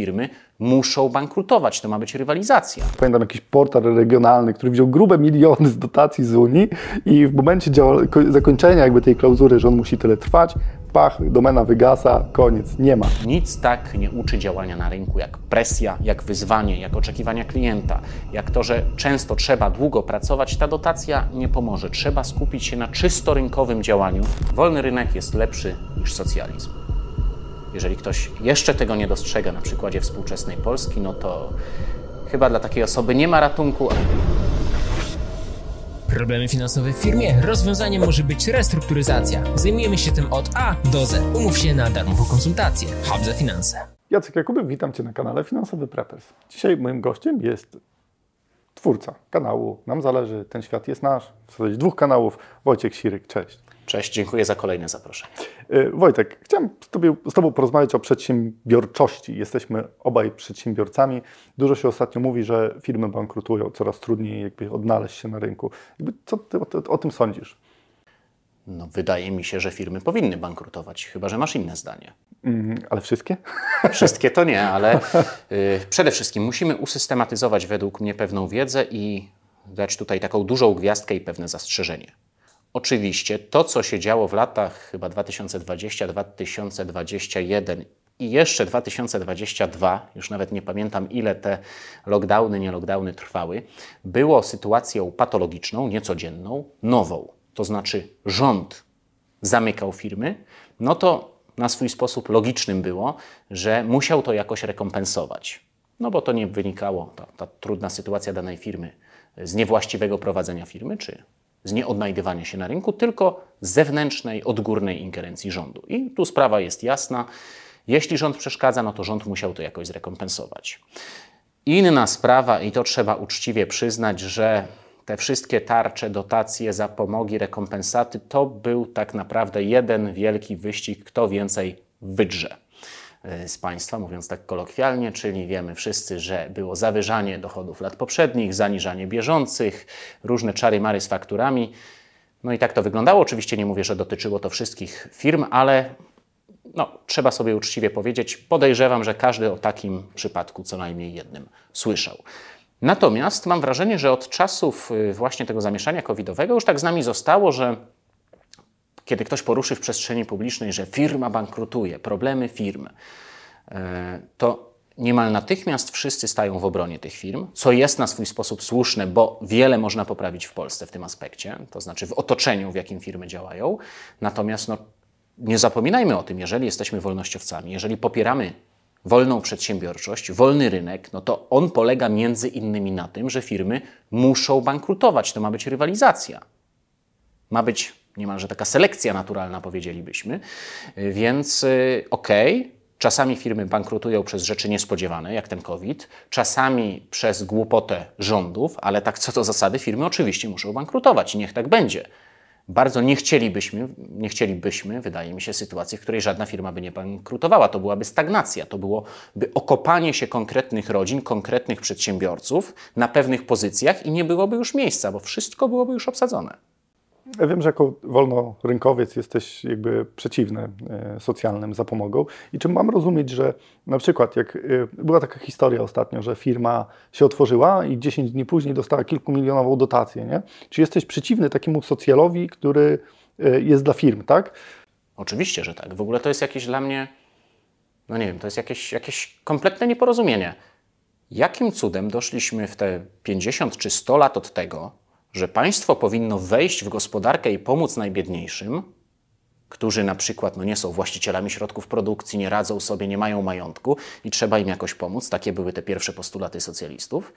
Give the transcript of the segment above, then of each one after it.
firmy muszą bankrutować. To ma być rywalizacja. Pamiętam jakiś portal regionalny, który wziął grube miliony z dotacji z Unii i w momencie zakończenia jakby tej klauzury, że on musi tyle trwać, pach, domena wygasa, koniec, nie ma. Nic tak nie uczy działania na rynku jak presja, jak wyzwanie, jak oczekiwania klienta, jak to, że często trzeba długo pracować. Ta dotacja nie pomoże. Trzeba skupić się na czysto rynkowym działaniu. Wolny rynek jest lepszy niż socjalizm. Jeżeli ktoś jeszcze tego nie dostrzega na przykładzie współczesnej Polski, no to chyba dla takiej osoby nie ma ratunku. Problemy finansowe w firmie? Rozwiązaniem może być restrukturyzacja. Zajmujemy się tym od A do Z. Umów się na darmową konsultację. Hub za finanse. Jacek Jakubek, witam Cię na kanale Finansowy Preppers. Dzisiaj moim gościem jest twórca kanału Nam Zależy, Ten Świat Jest Nasz, w zasadzie dwóch kanałów, Wojciech Siryk, cześć. Cześć, dziękuję za kolejne zaproszenie. Y, Wojtek, chciałem z, tobie, z Tobą porozmawiać o przedsiębiorczości. Jesteśmy obaj przedsiębiorcami. Dużo się ostatnio mówi, że firmy bankrutują, coraz trudniej jakby odnaleźć się na rynku. Jakby co Ty o, o, o tym sądzisz? No, wydaje mi się, że firmy powinny bankrutować, chyba że masz inne zdanie. Mm, ale wszystkie? Wszystkie to nie, ale y, przede wszystkim musimy usystematyzować według mnie pewną wiedzę i dać tutaj taką dużą gwiazdkę i pewne zastrzeżenie. Oczywiście to, co się działo w latach chyba 2020-2021 i jeszcze 2022, już nawet nie pamiętam ile te lockdowny, nie lockdowny trwały, było sytuacją patologiczną, niecodzienną, nową. To znaczy rząd zamykał firmy, no to na swój sposób logicznym było, że musiał to jakoś rekompensować. No bo to nie wynikało, ta, ta trudna sytuacja danej firmy, z niewłaściwego prowadzenia firmy, czy z nieodnajdywania się na rynku, tylko zewnętrznej, odgórnej ingerencji rządu. I tu sprawa jest jasna. Jeśli rząd przeszkadza, no to rząd musiał to jakoś zrekompensować. Inna sprawa, i to trzeba uczciwie przyznać, że te wszystkie tarcze, dotacje, zapomogi, rekompensaty to był tak naprawdę jeden wielki wyścig, kto więcej wydrze z państwa, mówiąc tak kolokwialnie, czyli wiemy wszyscy, że było zawyżanie dochodów lat poprzednich, zaniżanie bieżących, różne czary-mary z fakturami. No i tak to wyglądało. Oczywiście nie mówię, że dotyczyło to wszystkich firm, ale no, trzeba sobie uczciwie powiedzieć, podejrzewam, że każdy o takim przypadku co najmniej jednym słyszał. Natomiast mam wrażenie, że od czasów y, właśnie tego zamieszania covidowego już tak z nami zostało, że kiedy ktoś poruszy w przestrzeni publicznej, że firma bankrutuje, problemy firm, e, to niemal natychmiast wszyscy stają w obronie tych firm, co jest na swój sposób słuszne, bo wiele można poprawić w Polsce w tym aspekcie, to znaczy w otoczeniu, w jakim firmy działają. Natomiast no, nie zapominajmy o tym, jeżeli jesteśmy wolnościowcami, jeżeli popieramy wolną przedsiębiorczość, wolny rynek, no to on polega między innymi na tym, że firmy muszą bankrutować. To ma być rywalizacja. Ma być niemalże taka selekcja naturalna, powiedzielibyśmy. Y, Więc y, okej, czasami firmy bankrutują przez rzeczy niespodziewane, jak ten COVID, czasami przez głupotę rządów, ale tak co do zasady firmy oczywiście muszą bankrutować i niech tak będzie. Bardzo nie chcielibyśmy, nie chcielibyśmy, wydaje mi się, sytuacji, w której żadna firma by nie bankrutowała. To byłaby stagnacja, to byłoby okopanie się konkretnych rodzin, konkretnych przedsiębiorców na pewnych pozycjach i nie byłoby już miejsca, bo wszystko byłoby już obsadzone. Ja wiem, że jako wolnorynkowiec jesteś jakby przeciwny e, socjalnym zapomogom. I czy mam rozumieć, że na przykład jak e, była taka historia ostatnio, że firma się otworzyła i 10 dni później dostała kilkumilionową dotację, nie? Czy jesteś przeciwny takiemu socjalowi, który e, jest dla firm, tak? Oczywiście, że tak. W ogóle to jest jakieś dla mnie, no nie wiem, to jest jakieś, jakieś kompletne nieporozumienie. Jakim cudem doszliśmy w te 50 czy 100 lat od tego, że państwo powinno wejść w gospodarkę i pomóc najbiedniejszym, którzy na przykład no, nie są właścicielami środków produkcji, nie radzą sobie, nie mają majątku i trzeba im jakoś pomóc. Takie były te pierwsze postulaty socjalistów.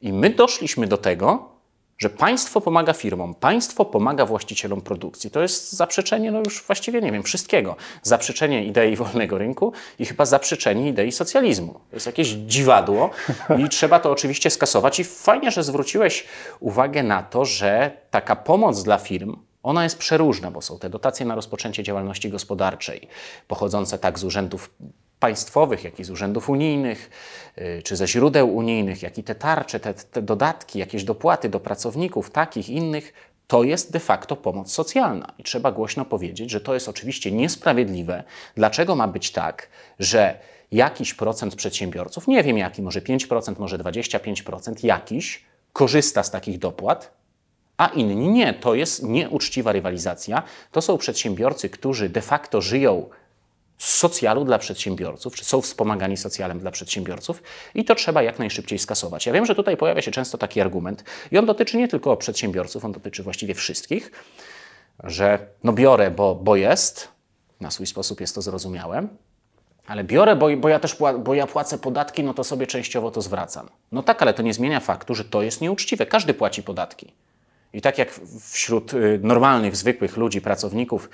I my doszliśmy do tego, że państwo pomaga firmom, państwo pomaga właścicielom produkcji. To jest zaprzeczenie, no już właściwie nie wiem, wszystkiego. Zaprzeczenie idei wolnego rynku i chyba zaprzeczenie idei socjalizmu. To jest jakieś dziwadło i trzeba to oczywiście skasować. I fajnie, że zwróciłeś uwagę na to, że taka pomoc dla firm, ona jest przeróżna, bo są te dotacje na rozpoczęcie działalności gospodarczej, pochodzące tak z urzędów państwowych, jak i z urzędów unijnych, y, czy ze źródeł unijnych, jak i te tarcze, te, te dodatki, jakieś dopłaty do pracowników, takich, innych, to jest de facto pomoc socjalna. I trzeba głośno powiedzieć, że to jest oczywiście niesprawiedliwe. Dlaczego ma być tak, że jakiś procent przedsiębiorców, nie wiem jaki, może 5%, może 25%, jakiś korzysta z takich dopłat, a inni nie. To jest nieuczciwa rywalizacja. To są przedsiębiorcy, którzy de facto żyją socjalu dla przedsiębiorców, czy są wspomagani socjalem dla przedsiębiorców i to trzeba jak najszybciej skasować. Ja wiem, że tutaj pojawia się często taki argument i on dotyczy nie tylko przedsiębiorców, on dotyczy właściwie wszystkich, że no biorę, bo, bo jest, na swój sposób jest to zrozumiałe, ale biorę, bo, bo ja też bo ja płacę podatki, no to sobie częściowo to zwracam. No tak, ale to nie zmienia faktu, że to jest nieuczciwe. Każdy płaci podatki. I tak jak wśród y, normalnych, zwykłych ludzi, pracowników,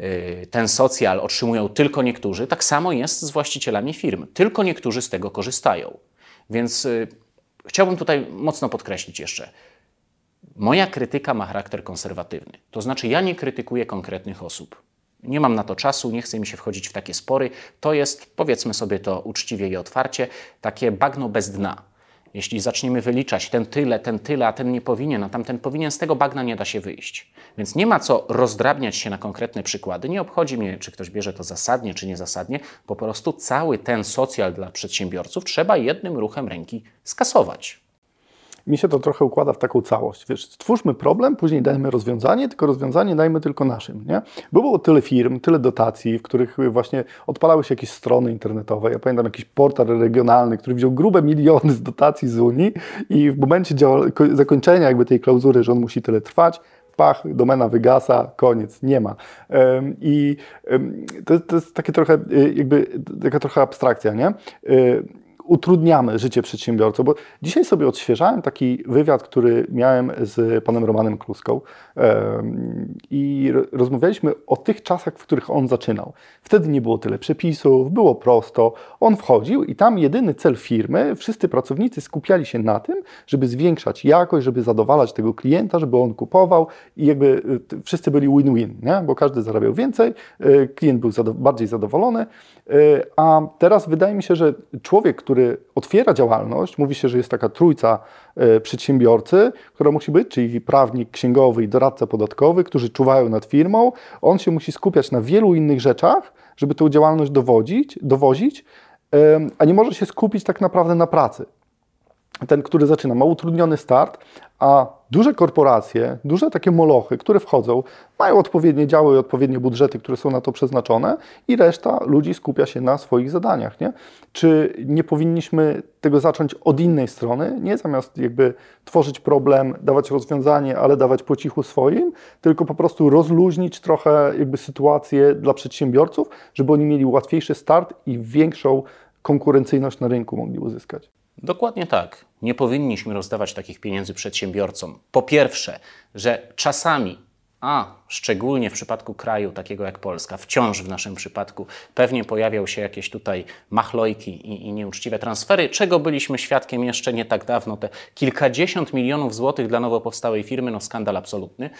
y, ten socjal otrzymują tylko niektórzy, tak samo jest z właścicielami firm. Tylko niektórzy z tego korzystają. Więc y, chciałbym tutaj mocno podkreślić jeszcze. Moja krytyka ma charakter konserwatywny. To znaczy, ja nie krytykuję konkretnych osób. Nie mam na to czasu, nie chce mi się wchodzić w takie spory. To jest, powiedzmy sobie to uczciwie i otwarcie, takie bagno bez dna. Jeśli zaczniemy wyliczać ten tyle, ten tyle, a ten nie powinien, a tamten powinien, z tego bagna nie da się wyjść. Więc nie ma co rozdrabniać się na konkretne przykłady. Nie obchodzi mnie, czy ktoś bierze to zasadnie, czy niezasadnie. Po prostu cały ten socjal dla przedsiębiorców trzeba jednym ruchem ręki skasować mi się to trochę układa w taką całość. Wiesz, stwórzmy problem, później dajmy rozwiązanie, tylko rozwiązanie dajmy tylko naszym. Nie? Było tyle firm, tyle dotacji, w których właśnie odpalały się jakieś strony internetowe. Ja pamiętam jakiś portal regionalny, który wziął grube miliony z dotacji z Unii i w momencie zakończenia jakby tej klauzury, że on musi tyle trwać, pach, domena wygasa, koniec, nie ma. I to, to jest takie trochę, y, jakby, taka trochę abstrakcja, nie? Utrudniamy życie przedsiębiorcom, bo dzisiaj sobie odświeżałem taki wywiad, który miałem z panem Romanem Kluską i rozmawialiśmy o tych czasach, w których on zaczynał. Wtedy nie było tyle przepisów, było prosto. On wchodził i tam jedyny cel firmy, wszyscy pracownicy skupiali się na tym, żeby zwiększać jakość, żeby zadowalać tego klienta, żeby on kupował i jakby y, wszyscy byli win-win, nie? bo każdy zarabiał więcej, y, klient był bardziej zadowolony, a teraz wydaje mi się, że człowiek, który otwiera działalność, mówi się, że jest taka trójca e, przedsiębiorcy, która musi być, czyli prawnik, księgowy i doradca podatkowy, którzy czuwają nad firmą. On się musi skupiać na wielu innych rzeczach, żeby tę działalność dowodzić, dowozić, a nie może się skupić tak naprawdę na pracy. Ten, który zaczyna, ma utrudniony start, a duże korporacje, duże takie molochy, które wchodzą, mają odpowiednie działy i odpowiednie budżety, które są na to przeznaczone i reszta ludzi skupia się na swoich zadaniach. Nie? Czy nie powinniśmy tego zacząć od innej strony, nie zamiast jakby tworzyć problem, dawać rozwiązanie, ale dawać po cichu swoim, tylko po prostu rozluźnić trochę jakby sytuację dla przedsiębiorców, żeby oni mieli łatwiejszy start i większą konkurencyjność na rynku mogli uzyskać. Dokładnie tak. Nie powinniśmy rozdawać takich pieniędzy przedsiębiorcom. Po pierwsze, że czasami, a szczególnie w przypadku kraju takiego jak Polska, wciąż w naszym przypadku, pewnie pojawią się jakieś tutaj machlojki i, i nieuczciwe transfery, czego byliśmy świadkiem jeszcze nie tak dawno. Te kilkadziesiąt milionów złotych dla nowo powstałej firmy, no skandal absolutny.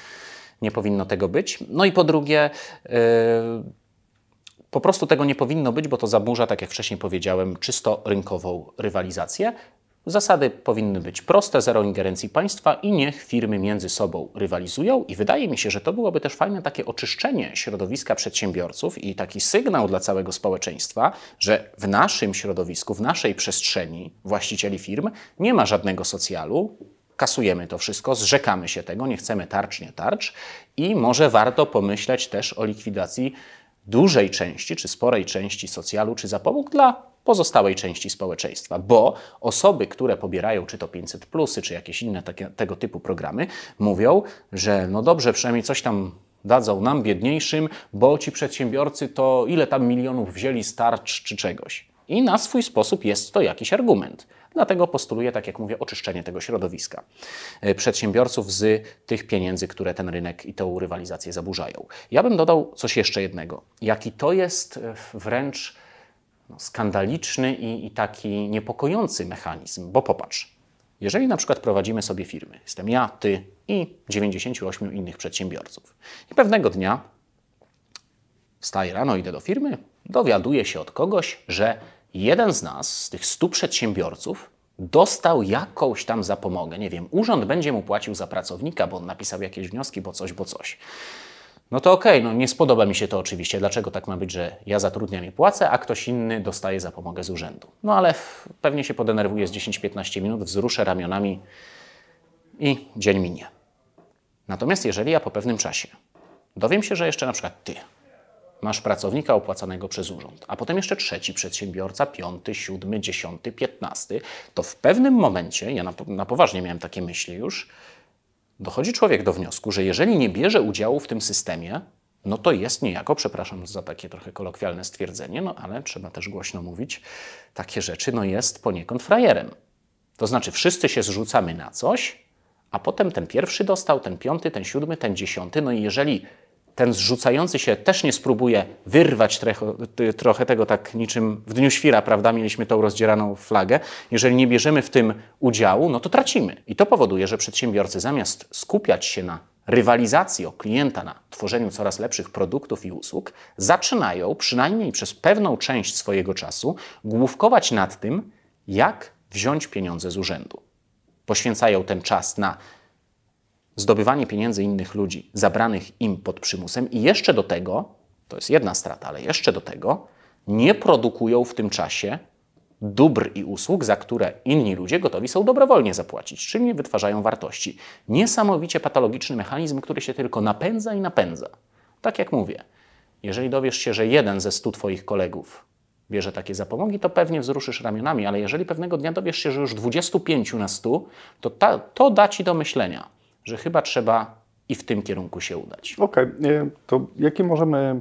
Nie powinno tego być. No i po drugie, yy, po prostu tego nie powinno być, bo to zaburza, tak jak wcześniej powiedziałem, czysto rynkową rywalizację. Zasady powinny być proste, zero ingerencji państwa i niech firmy między sobą rywalizują. I wydaje mi się, że to byłoby też fajne takie oczyszczenie środowiska przedsiębiorców i taki sygnał dla całego społeczeństwa, że w naszym środowisku, w naszej przestrzeni właścicieli firm nie ma żadnego socjalu, kasujemy to wszystko, zrzekamy się tego, nie chcemy tarcz, nie tarcz i może warto pomyśleć też o likwidacji dużej części czy sporej części socjalu czy zapomóg dla pozostałej części społeczeństwa, bo osoby, które pobierają czy to 500 plusy, czy jakieś inne takie, tego typu programy, mówią, że no dobrze, przynajmniej coś tam dadzą nam biedniejszym, bo ci przedsiębiorcy to ile tam milionów wzięli starcz czy czegoś. I na swój sposób jest to jakiś argument. Dlatego postuluję, tak jak mówię, oczyszczenie tego środowiska e, przedsiębiorców z tych pieniędzy, które ten rynek i tę rywalizację zaburzają. Ja bym dodał coś jeszcze jednego. Jaki to jest e, wręcz no, skandaliczny i, i taki niepokojący mechanizm, bo popatrz, jeżeli na przykład prowadzimy sobie firmy, jestem ja, ty i 98 innych przedsiębiorców, i pewnego dnia wstaję rano, idę do firmy, dowiaduję się od kogoś, że jeden z nas, z tych stu przedsiębiorców, dostał jakąś tam zapomogę. Nie wiem, urząd będzie mu płacił za pracownika, bo on napisał jakieś wnioski, bo coś, bo coś. no to okej, okay, no nie spodoba mi się to oczywiście. Dlaczego tak ma być, że ja zatrudniam i płacę, a ktoś inny dostaje zapomogę z urzędu? No ale pewnie się podenerwuję z 10-15 minut, wzruszę ramionami i dzień minie. Natomiast jeżeli ja po pewnym czasie dowiem się, że jeszcze na przykład ty masz pracownika opłacanego przez urząd, a potem jeszcze trzeci przedsiębiorca, piąty, siódmy, dziesiąty, piętnasty, to w pewnym momencie, ja na, na poważnie miałem takie myśli już, dochodzi człowiek do wniosku, że jeżeli nie bierze udziału w tym systemie, no to jest niejako, przepraszam za takie trochę kolokwialne stwierdzenie, no ale trzeba też głośno mówić takie rzeczy, no jest poniekąd frajerem. To znaczy wszyscy się zrzucamy na coś, a potem ten pierwszy dostał, ten piąty, ten siódmy, ten dziesiąty, no i jeżeli ten zrzucający się też nie spróbuje wyrwać trochę, trochę tego tak niczym w dniu świra, prawda? Mieliśmy tą rozdzieraną flagę. Jeżeli nie bierzemy w tym udziału, no to tracimy. I to powoduje, że przedsiębiorcy zamiast skupiać się na rywalizacji o klienta, na tworzeniu coraz lepszych produktów i usług, zaczynają przynajmniej przez pewną część swojego czasu główkować nad tym, jak wziąć pieniądze z urzędu. Poświęcają ten czas na zdobywanie pieniędzy innych ludzi zabranych im pod przymusem i jeszcze do tego, to jest jedna strata, ale jeszcze do tego, nie produkują w tym czasie dóbr i usług, za które inni ludzie gotowi są dobrowolnie zapłacić, czyli nie wytwarzają wartości. Niesamowicie patologiczny mechanizm, który się tylko napędza i napędza. Tak jak mówię, jeżeli dowiesz się, że jeden ze stu Twoich kolegów bierze takie zapomogi, to pewnie wzruszysz ramionami, ale jeżeli pewnego dnia dowiesz się, że już 25 na 100, to ta, to da Ci do myślenia że chyba trzeba i w tym kierunku się udać. Okej, okay. to jakie możemy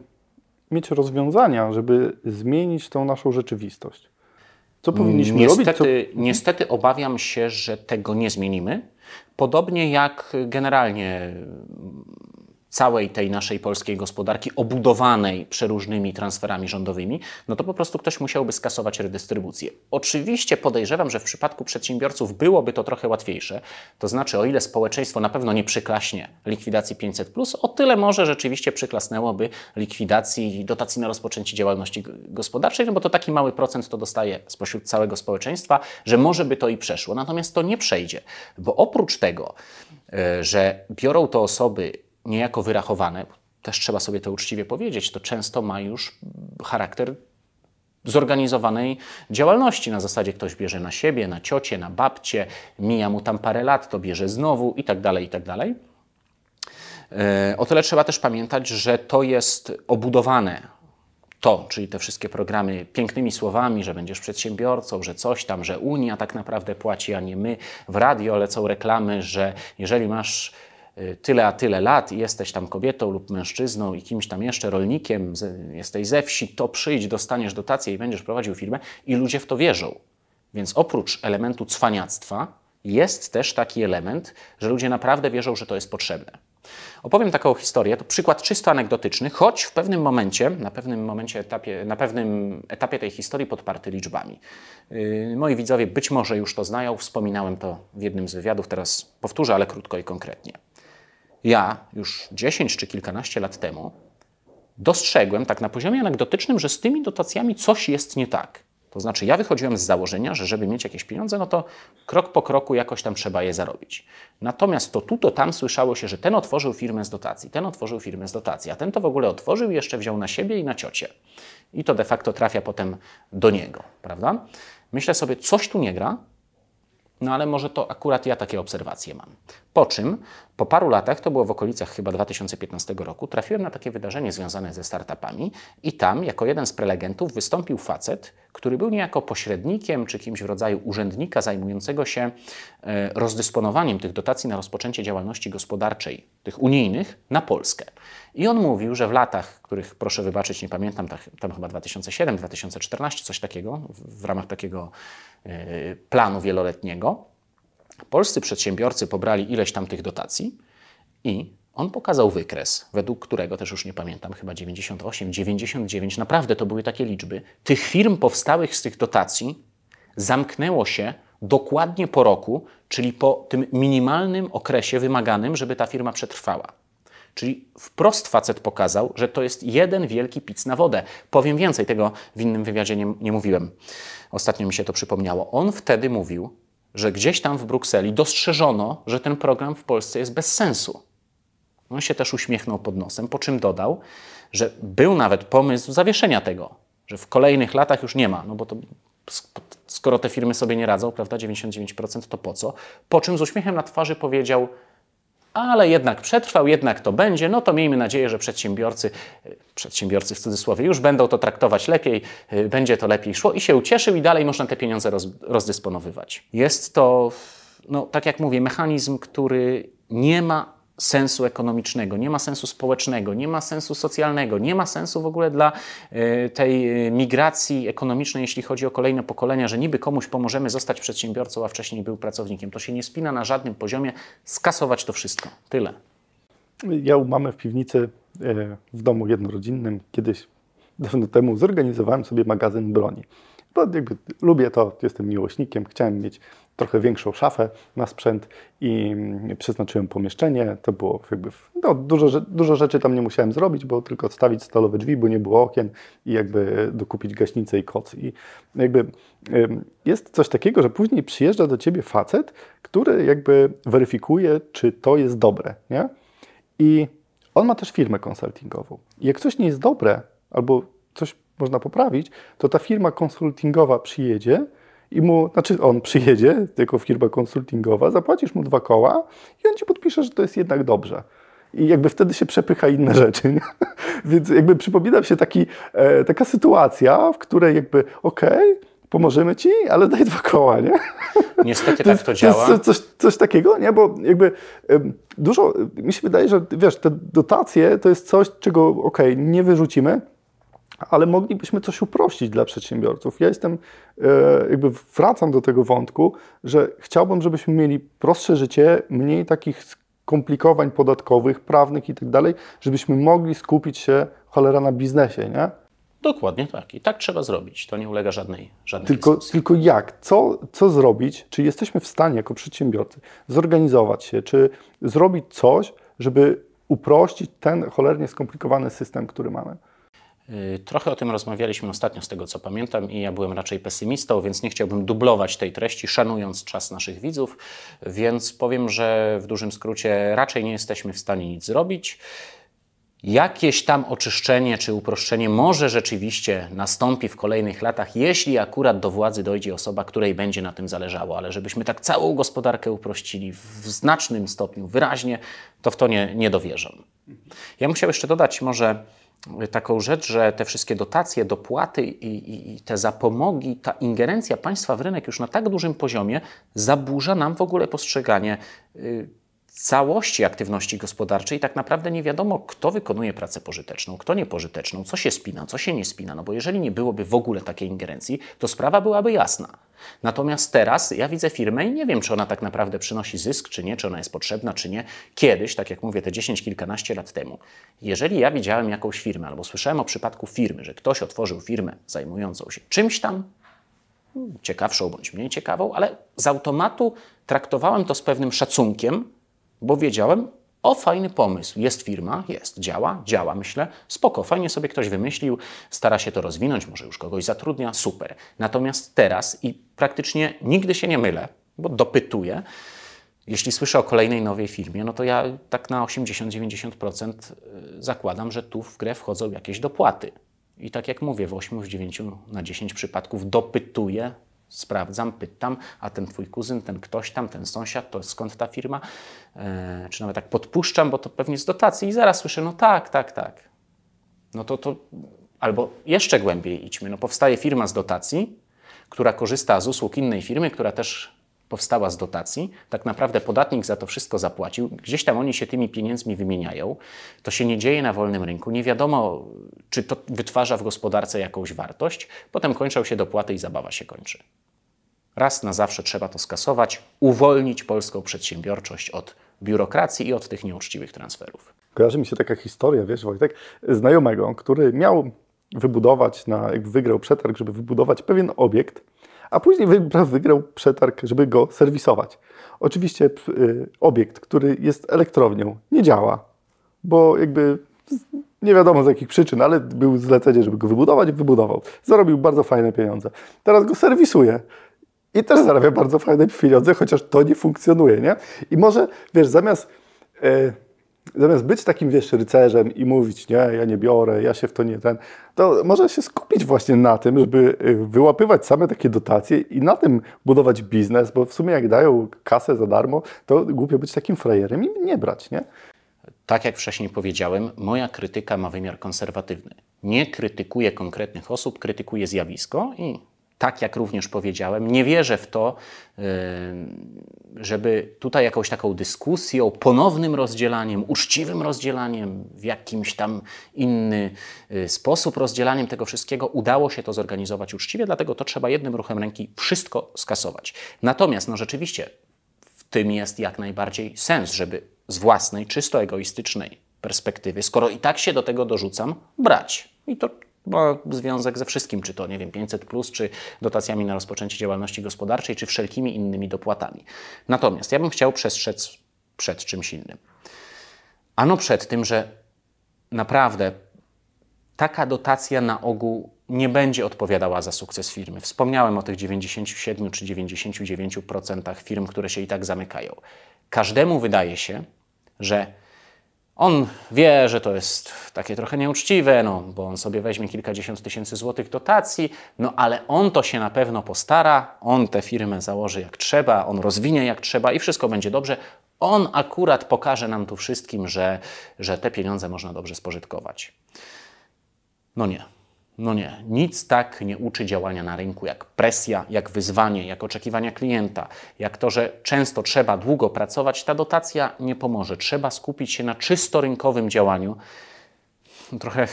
mieć rozwiązania, żeby zmienić tą naszą rzeczywistość? Co powinniśmy niestety, robić? Co... Niestety obawiam się, że tego nie zmienimy. Podobnie jak generalnie całej tej naszej polskiej gospodarki obudowanej przeróżnymi transferami rządowymi, no to po prostu ktoś musiałby skasować redystrybucję. Oczywiście podejrzewam, że w przypadku przedsiębiorców byłoby to trochę łatwiejsze. To znaczy, o ile społeczeństwo na pewno nie przyklaśnie likwidacji 500, o tyle może rzeczywiście przyklasnęłoby likwidacji dotacji na rozpoczęcie działalności gospodarczej, no bo to taki mały procent to dostaje spośród całego społeczeństwa, że może by to i przeszło. Natomiast to nie przejdzie, bo oprócz tego, e, że biorą to osoby, niejako wyrachowane, też trzeba sobie to uczciwie powiedzieć, to często ma już charakter zorganizowanej działalności. Na zasadzie ktoś bierze na siebie, na ciocie, na babcie, mija mu tam parę lat, to bierze znowu i tak dalej, i tak dalej. E, o tyle trzeba też pamiętać, że to jest obudowane to, czyli te wszystkie programy pięknymi słowami, że będziesz przedsiębiorcą, że coś tam, że Unia tak naprawdę płaci, a nie my. W radio lecą reklamy, że jeżeli masz tyle a tyle lat i jesteś tam kobietą lub mężczyzną i kimś tam jeszcze rolnikiem, jesteś ze wsi, to przyjdź, dostaniesz dotację i będziesz prowadził firmę i ludzie w to wierzą. Więc oprócz elementu cwaniactwa jest też taki element, że ludzie naprawdę wierzą, że to jest potrzebne. Opowiem taką historię, to przykład czysto anegdotyczny, choć w pewnym momencie, na pewnym momencie etapie, na pewnym etapie tej historii podparty liczbami. Yy, moi widzowie być może już to znają, wspominałem to w jednym z wywiadów, teraz powtórzę, ale krótko i konkretnie ja już 10 czy kilkanaście lat temu dostrzegłem tak na poziomie anegdotycznym, że z tymi dotacjami coś jest nie tak. To znaczy, ja wychodziłem z założenia, że żeby mieć jakieś pieniądze, no to krok po kroku jakoś tam trzeba je zarobić. Natomiast to tu, to tam słyszało się, że ten otworzył firmę z dotacji, ten otworzył firmę z dotacji, a ten to w ogóle otworzył i jeszcze wziął na siebie i na ciocie. I to de facto trafia potem do niego, prawda? Myślę sobie, coś tu nie gra, no ale może to akurat ja takie obserwacje mam. Po czym po paru latach, to było w okolicach chyba 2015 roku, trafiłem na takie wydarzenie związane ze startupami i tam jako jeden z prelegentów wystąpił facet, który był niejako pośrednikiem czy kimś w rodzaju urzędnika zajmującego się e, rozdysponowaniem tych dotacji na rozpoczęcie działalności gospodarczej, tych unijnych, na Polskę. I on mówił, że w latach, których proszę wybaczyć, nie pamiętam, tam chyba 2007, 2014, coś takiego, w ramach takiego e, planu wieloletniego, polscy przedsiębiorcy pobrali ileś tam tych dotacji i on pokazał wykres, według którego, też już nie pamiętam, chyba 98, 99, naprawdę to były takie liczby, tych firm powstałych z tych dotacji zamknęło się dokładnie po roku, czyli po tym minimalnym okresie wymaganym, żeby ta firma przetrwała. Czyli wprost facet pokazał, że to jest jeden wielki pic na wodę. Powiem więcej, tego w innym wywiadzie nie, nie mówiłem. Ostatnio mi się to przypomniało. On wtedy mówił, że gdzieś tam w Brukseli dostrzeżono, że ten program w Polsce jest bez sensu. On się też uśmiechnął pod nosem, po czym dodał, że był nawet pomysł zawieszenia tego, że w kolejnych latach już nie ma, no bo to skoro te firmy sobie nie radzą, prawda, 99% to po co? Po czym z uśmiechem na twarzy powiedział, ale jednak przetrwał, jednak to będzie, no to miejmy nadzieję, że przedsiębiorcy, przedsiębiorcy w cudzysłowie, już będą to traktować lepiej, będzie to lepiej szło i się ucieszył i dalej można te pieniądze roz, rozdysponowywać. Jest to, no, tak jak mówię, mechanizm, który nie ma sensu ekonomicznego, nie ma sensu społecznego, nie ma sensu socjalnego, nie ma sensu w ogóle dla e, tej e, migracji ekonomicznej, jeśli chodzi o kolejne pokolenia, że niby komuś pomożemy zostać przedsiębiorcą, a wcześniej był pracownikiem. To się nie spina na żadnym poziomie. Skasować to wszystko. Tyle. Ja u mamy w piwnicy e, w domu jednorodzinnym kiedyś dawno temu zorganizowałem sobie magazyn broni. Bo jakby lubię to, jestem miłośnikiem, chciałem mieć trochę większą szafę na sprzęt i przeznaczyłem pomieszczenie. To było jakby, no, dużo, dużo rzeczy tam nie musiałem zrobić, bo tylko odstawić stalowe drzwi, bo nie było okien i jakby dokupić gaśnicę i koc. I jakby jest coś takiego, że później przyjeżdża do ciebie facet, który jakby weryfikuje, czy to jest dobre, nie? I on ma też firmę konsultingową. Jak coś nie jest dobre, albo coś można poprawić, to ta firma konsultingowa przyjedzie i mu, znaczy on przyjedzie, jako firma konsultingowa, zapłacisz mu dwa koła i on ci podpisze, że to jest jednak dobrze. I jakby wtedy się przepycha inne rzeczy. Nie? Więc jakby przypomina się taki, e, taka sytuacja, w której jakby okej, okay, pomożemy ci, ale daj dwa koła, nie? Niestety tak to działa. To coś, coś takiego, nie? Bo jakby dużo, mi się wydaje, że wiesz, te dotacje to jest coś, czego okej, okay, nie wyrzucimy, ale moglibyśmy coś uprościć dla przedsiębiorców. Ja jestem, e, jakby wracam do tego wątku, że chciałbym, żebyśmy mieli prostsze życie, mniej takich skomplikowań podatkowych, prawnych i tak dalej, żebyśmy mogli skupić się cholera na biznesie, nie? Dokładnie tak. I tak trzeba zrobić. To nie ulega żadnej, żadnej tylko, tylko jak? Co, co zrobić? Czy jesteśmy w stanie jako przedsiębiorcy zorganizować się, czy zrobić coś, żeby uprościć ten cholernie skomplikowany system, który mamy? Y, trochę o tym rozmawialiśmy ostatnio, z tego co pamiętam, i ja byłem raczej pesymistą, więc nie chciałbym dublować tej treści, szanując czas naszych widzów, więc powiem, że w dużym skrócie raczej nie jesteśmy w stanie nic zrobić. Jakieś tam oczyszczenie czy uproszczenie może rzeczywiście nastąpi w kolejnych latach, jeśli akurat do władzy dojdzie osoba, której będzie na tym zależało, ale żebyśmy tak całą gospodarkę uprościli w znacznym stopniu, wyraźnie, to w to nie, nie dowierzam. Ja bym chciał jeszcze dodać może taką rzecz, że te wszystkie dotacje, dopłaty i, i, i, te zapomogi, ta ingerencja państwa w rynek już na tak dużym poziomie zaburza nam w ogóle postrzeganie y, całości aktywności gospodarczej. Tak naprawdę nie wiadomo, kto wykonuje pracę pożyteczną, kto niepożyteczną, co się spina, co się nie spina. No bo jeżeli nie byłoby w ogóle takiej ingerencji, to sprawa byłaby jasna. Natomiast teraz ja widzę firmę i nie wiem, czy ona tak naprawdę przynosi zysk, czy nie, czy ona jest potrzebna, czy nie. Kiedyś, tak jak mówię, te 10, kilkanaście lat temu, jeżeli ja widziałem jakąś firmę albo słyszałem o przypadku firmy, że ktoś otworzył firmę zajmującą się czymś tam, ciekawszą bądź mniej ciekawą, ale z automatu traktowałem to z pewnym szacunkiem, bo wiedziałem, o, fajny pomysł. Jest firma, jest, działa, działa, myślę. Spoko, fajnie sobie ktoś wymyślił, stara się to rozwinąć, może już kogoś zatrudnia, super. Natomiast teraz i praktycznie nigdy się nie mylę, bo dopytuję, jeśli słyszę o kolejnej nowej firmie, no to ja tak na 80-90% y, zakładam, że tu w grę wchodzą jakieś dopłaty. I tak jak mówię, w 8 z 9 na 10 przypadków dopytuję, sprawdzam, pytam, a ten twój kuzyn, ten ktoś tam, ten sąsiad, to skąd ta firma? E, czy nawet tak podpuszczam, bo to pewnie z dotacji i zaraz słyszę, no tak, tak, tak. No to, to albo jeszcze głębiej idźmy, no powstaje firma z dotacji, która korzysta z usług innej firmy, która też powstała z dotacji. Tak naprawdę podatnik za to wszystko zapłacił. Gdzieś tam oni się tymi pieniędzmi wymieniają. To się nie dzieje na wolnym rynku. Nie wiadomo, czy to wytwarza w gospodarce jakąś wartość. Potem kończą się dopłaty i zabawa się kończy. Raz na zawsze trzeba to skasować, uwolnić polską przedsiębiorczość od biurokracji i od tych nieuczciwych transferów. Kojarzy mi się taka historia, wiesz, Wojtek, znajomego, który miał wybudować, na, jak wygrał przetarg, żeby wybudować pewien obiekt, a później wygrał przetarg, żeby go serwisować. Oczywiście y, obiekt, który jest elektrownią, nie działa, bo jakby nie wiadomo z jakich przyczyn, ale był zlecenie, żeby go wybudować, wybudował. Zarobił bardzo fajne pieniądze. Teraz go serwisuje. I też zarabia bardzo fajne pieniądze, chociaż to nie funkcjonuje, nie? I może, wiesz, zamiast e, zamiast być takim, wiesz, rycerzem i mówić, nie, ja nie biorę, ja się w to nie ten, to może się skupić właśnie na tym, żeby y, wyłapywać same takie dotacje i na tym budować biznes, bo w sumie jak dają kasę za darmo, to głupio być takim frajerem i nie brać, nie? Tak jak wcześniej powiedziałem, moja krytyka ma wymiar konserwatywny. Nie krytykuję konkretnych osób, krytykuję zjawisko i tak jak również powiedziałem, nie wierzę w to, yy, żeby tutaj jakąś taką dyskusją, ponownym rozdzielaniem, uczciwym rozdzielaniem, w jakimś tam inny yy, sposób rozdzielaniem tego wszystkiego udało się to zorganizować uczciwie, dlatego to trzeba jednym ruchem ręki wszystko skasować. Natomiast, no rzeczywiście, w tym jest jak najbardziej sens, żeby z własnej, czysto egoistycznej perspektywy, skoro i tak się do tego dorzucam, brać. I to ma związek ze wszystkim, czy to, nie wiem, 500, plus, czy dotacjami na rozpoczęcie działalności gospodarczej, czy wszelkimi innymi dopłatami. Natomiast ja bym chciał przestrzec przed czymś innym. Ano przed tym, że naprawdę taka dotacja na ogół nie będzie odpowiadała za sukces firmy. Wspomniałem o tych 97 czy 99% firm, które się i tak zamykają. Każdemu wydaje się, że on wie, że to jest takie trochę nieuczciwe, no, bo on sobie weźmie kilkadziesiąt tysięcy złotych dotacji, no ale on to się na pewno postara, on tę firmę założy jak trzeba, on rozwinie jak trzeba i wszystko będzie dobrze. On akurat pokaże nam tu wszystkim, że, że te pieniądze można dobrze spożytkować. No nie. No nie, nic tak nie uczy działania na rynku jak presja, jak wyzwanie, jak oczekiwania klienta, jak to, że często trzeba długo pracować. Ta dotacja nie pomoże. Trzeba skupić się na czysto rynkowym działaniu. Trochę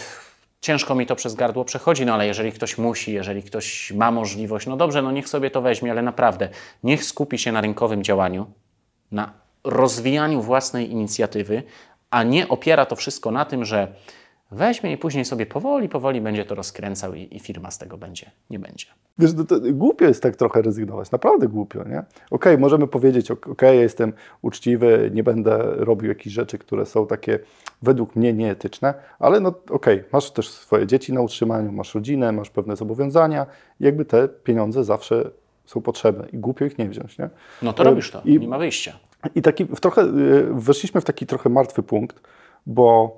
ciężko mi to przez gardło przechodzi, no ale jeżeli ktoś musi, jeżeli ktoś ma możliwość, no dobrze, no niech sobie to weźmie, ale naprawdę niech skupi się na rynkowym działaniu, na rozwijaniu własnej inicjatywy, a nie opiera to wszystko na tym, że weźmie i później sobie powoli, powoli będzie to rozkręcał i, i firma z tego będzie, nie będzie. Wiesz, to, to głupio jest tak trochę rezygnować, naprawdę głupio, nie? Okej, okay, możemy powiedzieć, okej, okay, ja jestem uczciwy, nie będę robił jakichś rzeczy, które są takie według mnie nieetyczne, ale no okej, okay, masz też swoje dzieci na utrzymaniu, masz rodzinę, masz pewne zobowiązania i jakby te pieniądze zawsze są potrzebne i głupio ich nie wziąć, nie? No to robisz to, I, nie ma wyjścia. I taki, w trochę, y, weszliśmy w taki trochę martwy punkt, bo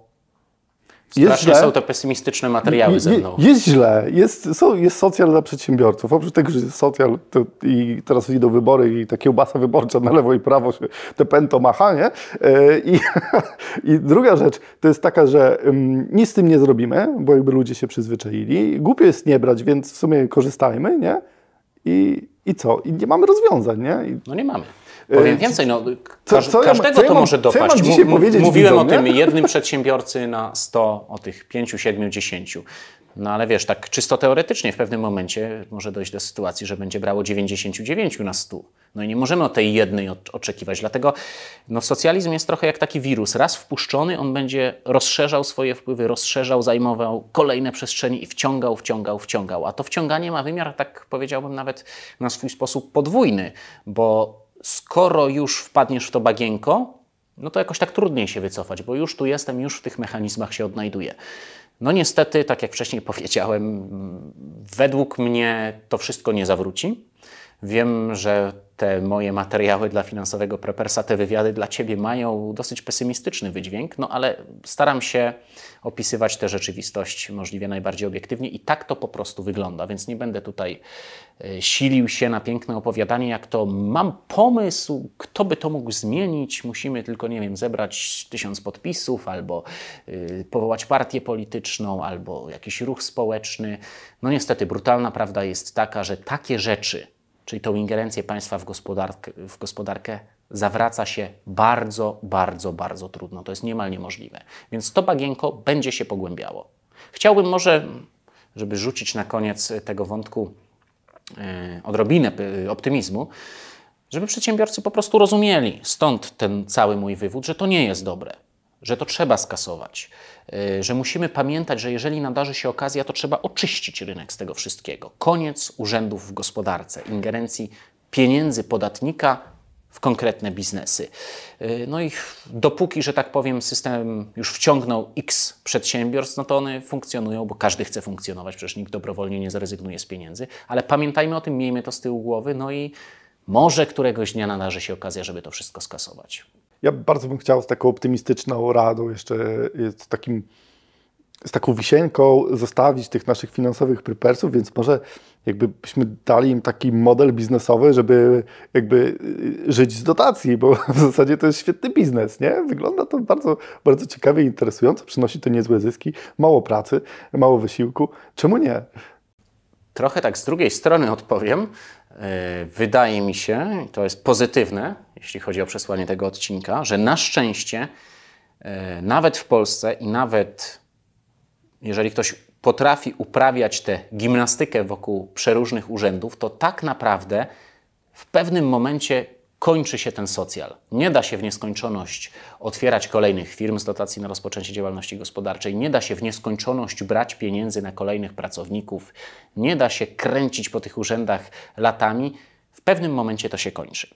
Strasznie są to pesymistyczne materiały ze mną. Jest źle, jest, są, jest socjal dla przedsiębiorców. Oprócz tego, że jest socjal to, i teraz idą wybory i ta kiełbasa wyborcza na lewo i prawo się te pęto macha, nie? E, I, I druga rzecz to jest taka, że nic z tym nie zrobimy, bo jakby ludzie się przyzwyczaili. Głupio jest nie brać, więc w sumie korzystajmy, nie? I, i co? I nie mamy rozwiązań, nie? I... No nie mamy. Powiem więcej, no, każ, co, co każdego ja, to ja może dopaść. Ja Mówiłem widzom, o tym jednym przedsiębiorcy na 100, o tych 5, 7, 10. No ale wiesz, tak czysto teoretycznie w pewnym momencie może dojść do sytuacji, że będzie brało 99 na 100. No i nie możemy o tej jednej oczekiwać. Dlatego no, socjalizm jest trochę jak taki wirus. Raz wpuszczony, on będzie rozszerzał swoje wpływy, rozszerzał, zajmował kolejne przestrzenie i wciągał, wciągał, wciągał. A to wciąganie ma wymiar, tak powiedziałbym, nawet na swój sposób podwójny, bo skoro już wpadniesz w to bagienko, no to jakoś tak trudniej się wycofać, bo już tu jestem, już w tych mechanizmach się odnajduję. No niestety, tak jak wcześniej powiedziałem, według mnie to wszystko nie zawróci. Wiem, że te moje materiały dla finansowego prepersa, te wywiady dla Ciebie mają dosyć pesymistyczny wydźwięk, no ale staram się opisywać tę rzeczywistość możliwie najbardziej obiektywnie i tak to po prostu wygląda, więc nie będę tutaj e, silił się na piękne opowiadanie, jak to mam pomysł, kto by to mógł zmienić, musimy tylko, nie wiem, zebrać tysiąc podpisów albo yy, powołać partię polityczną albo jakiś ruch społeczny. No niestety, brutalna prawda jest taka, że takie rzeczy, czyli tą ingerencję państwa w gospodarkę, w gospodarkę zawraca się bardzo, bardzo, bardzo trudno. To jest niemal niemożliwe. Więc to bagienko będzie się pogłębiało. Chciałbym może, żeby rzucić na koniec tego wątku yy, odrobinę optymizmu, żeby przedsiębiorcy po prostu rozumieli, stąd ten cały mój wywód, że to nie jest dobre, że to trzeba skasować, yy, że musimy pamiętać, że jeżeli nadarzy się okazja, to trzeba oczyścić rynek z tego wszystkiego. Koniec urzędów w gospodarce, ingerencji pieniędzy podatnika w konkretne biznesy. Y, no i dopóki, że tak powiem, system już wciągnął X przedsiębiorstw, no to one funkcjonują, bo każdy chce funkcjonować, przecież nikt dobrowolnie nie zrezygnuje z pieniędzy, ale pamiętajmy o tym, miejmy to z tyłu głowy, no i może któregoś dnia nadarzy się okazja, żeby to wszystko skasować. Ja bardzo bym chciał z taką optymistyczną radą, jeszcze z, takim, z taką wisienką zostawić tych naszych finansowych prepersów, więc może jakby byśmy dali im taki model biznesowy, żeby jakby y, żyć z dotacji, bo w zasadzie to jest świetny biznes, nie? Wygląda to bardzo, bardzo ciekawie i interesująco, przynosi to niezłe zyski, mało pracy, mało wysiłku. Czemu nie? Trochę tak z drugiej strony odpowiem. E, wydaje mi się, to jest pozytywne, jeśli chodzi o przesłanie tego odcinka, że na szczęście e, nawet w Polsce i nawet jeżeli ktoś potrafi uprawiać tę gimnastykę wokół przeróżnych urzędów, to tak naprawdę w pewnym momencie kończy się ten socjal. Nie da się w nieskończoność otwierać kolejnych firm z dotacji na rozpoczęcie działalności gospodarczej, nie da się w nieskończoność brać pieniędzy na kolejnych pracowników, nie da się kręcić po tych urzędach latami. W pewnym momencie to się kończy.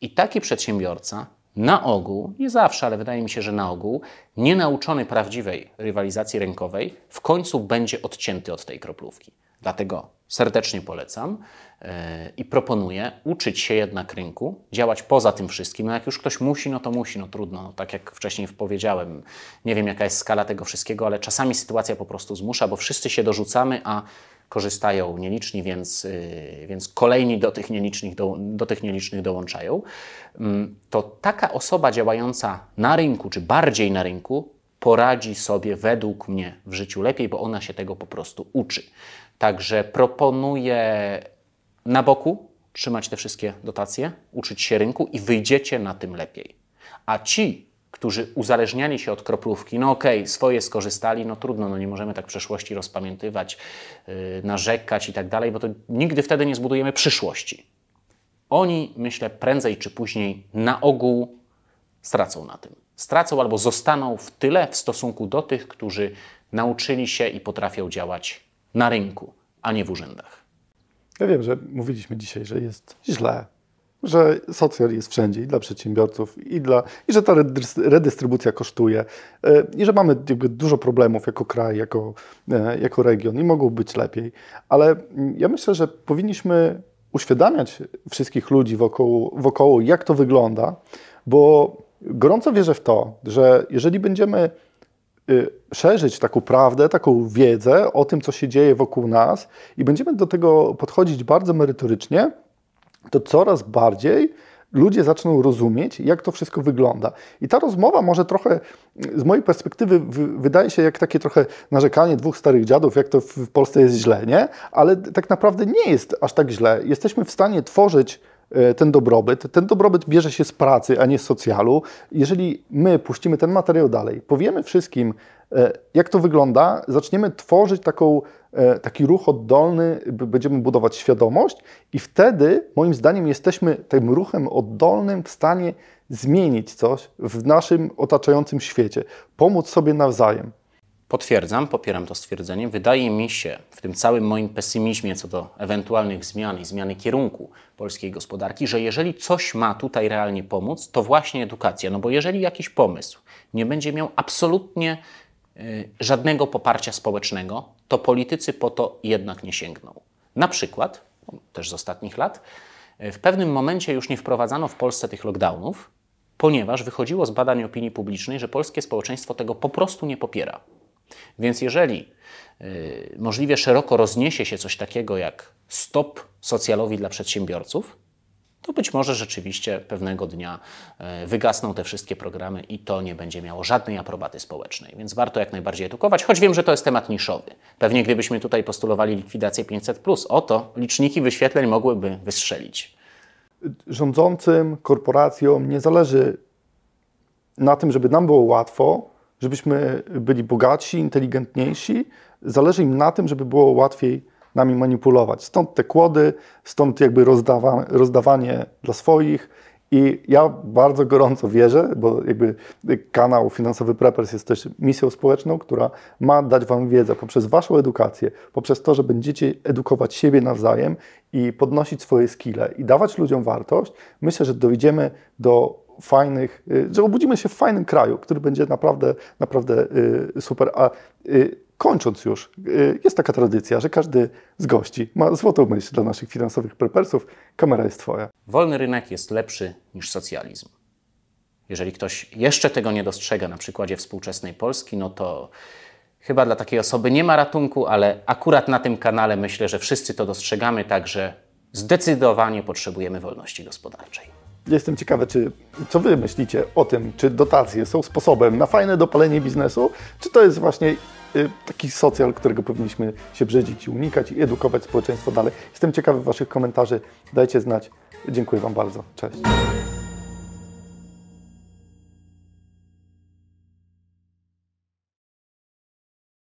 I taki przedsiębiorca na ogół, nie zawsze, ale wydaje mi się, że na ogół, nienauczony prawdziwej rywalizacji rynkowej, w końcu będzie odcięty od tej kroplówki. Dlatego serdecznie polecam yy, i proponuję uczyć się jednak rynku, działać poza tym wszystkim. No jak już ktoś musi, no to musi, no trudno. No, tak jak wcześniej powiedziałem, nie wiem jaka jest skala tego wszystkiego, ale czasami sytuacja po prostu zmusza, bo wszyscy się dorzucamy, a korzystają nieliczni, więc, yy, więc kolejni do tych, nielicznych do, do tych nielicznych dołączają. Yy, to taka osoba działająca na rynku, czy bardziej na rynku, poradzi sobie według mnie w życiu lepiej, bo ona się tego po prostu uczy. Także proponuję na boku trzymać te wszystkie dotacje, uczyć się rynku i wyjdziecie na tym lepiej. A ci, którzy uzależniali się od kroplówki, no okej, okay, swoje skorzystali, no trudno, no nie możemy tak przeszłości rozpamiętywać, yy, narzekać i tak dalej, bo to nigdy wtedy nie zbudujemy przyszłości. Oni, myślę, prędzej czy później na ogół stracą na tym. Stracą albo zostaną w tyle w stosunku do tych, którzy nauczyli się i potrafią działać na rynku, a nie w urzędach. Ja wiem, że mówiliśmy dzisiaj, że jest źle, że socjal jest wszędzie i dla przedsiębiorców, i, dla, i że ta redystrybucja kosztuje, e, i że mamy dużo problemów jako kraj, jako, e, jako region i mogą być lepiej. Ale ja myślę, że powinniśmy uświadamiać wszystkich ludzi wokół, wokoło, jak to wygląda, bo gorąco wierzę w to, że jeżeli będziemy szerzyć taką prawdę, taką wiedzę o tym, co się dzieje wokół nas i będziemy do tego podchodzić bardzo merytorycznie, to coraz bardziej ludzie zaczną rozumieć, jak to wszystko wygląda. I ta rozmowa może trochę, z mojej perspektywy, wydaje się jak takie trochę narzekanie dwóch starych dziadów, jak to w Polsce jest źle, nie? Ale tak naprawdę nie jest aż tak źle. Jesteśmy w stanie tworzyć ten dobrobyt. Ten dobrobyt bierze się z pracy, a nie z socjalu. Jeżeli my puścimy ten materiał dalej, powiemy wszystkim, e, jak to wygląda, zaczniemy tworzyć taką, e, taki ruch oddolny, będziemy budować świadomość i wtedy, moim zdaniem, jesteśmy tym ruchem oddolnym w stanie zmienić coś w naszym otaczającym świecie, pomóc sobie nawzajem. Potwierdzam, popieram to stwierdzenie. Wydaje mi się, w tym całym moim pesymizmie co do ewentualnych zmian i zmiany kierunku polskiej gospodarki, że jeżeli coś ma tutaj realnie pomóc, to właśnie edukacja. No bo jeżeli jakiś pomysł nie będzie miał absolutnie y, żadnego poparcia społecznego, to politycy po to jednak nie sięgną. Na przykład, też z ostatnich lat, y, w pewnym momencie już nie wprowadzano w Polsce tych lockdownów, ponieważ wychodziło z badań opinii publicznej, że polskie społeczeństwo tego po prostu nie popiera. Więc jeżeli y, możliwie szeroko rozniesie się coś takiego jak stop socjalowi dla przedsiębiorców, to być może rzeczywiście pewnego dnia y, wygasną te wszystkie programy i to nie będzie miało żadnej aprobaty społecznej. Więc warto jak najbardziej edukować, choć wiem, że to jest temat niszowy. Pewnie gdybyśmy tutaj postulowali likwidację 500, oto liczniki wyświetleń mogłyby wystrzelić. Rządzącym, korporacjom nie zależy na tym, żeby nam było łatwo, żebyśmy byli bogatsi, inteligentniejsi. Zależy im na tym, żeby było łatwiej nami manipulować. Stąd te kłody, stąd jakby rozdawa, rozdawanie dla swoich. I ja bardzo gorąco wierzę, bo jakby kanał Finansowy Preppers jest też misją społeczną, która ma dać Wam wiedzę poprzez Waszą edukację, poprzez to, że będziecie edukować siebie nawzajem i podnosić swoje skille i dawać ludziom wartość. Myślę, że dojdziemy do fajnych, y, że obudzimy się w fajnym kraju, który będzie naprawdę, naprawdę y, super. A y, kończąc już, jest taka tradycja, że każdy z gości ma złotą myśl dla naszych finansowych prepersów. Kamera jest Twoja. Wolny rynek jest lepszy niż socjalizm. Jeżeli ktoś jeszcze tego nie dostrzega na przykładzie współczesnej Polski, no to chyba dla takiej osoby nie ma ratunku, ale akurat na tym kanale myślę, że wszyscy to dostrzegamy, także zdecydowanie potrzebujemy wolności gospodarczej. Jestem ciekawy, czy, co Wy myślicie o tym, czy dotacje są sposobem na fajne dopalenie biznesu, czy to jest właśnie y, taki socjal, którego powinniśmy się brzydzić i unikać i edukować społeczeństwo dalej. Jestem ciekawy Waszych komentarzy. Dajcie znać. Dziękuję Wam bardzo. Cześć.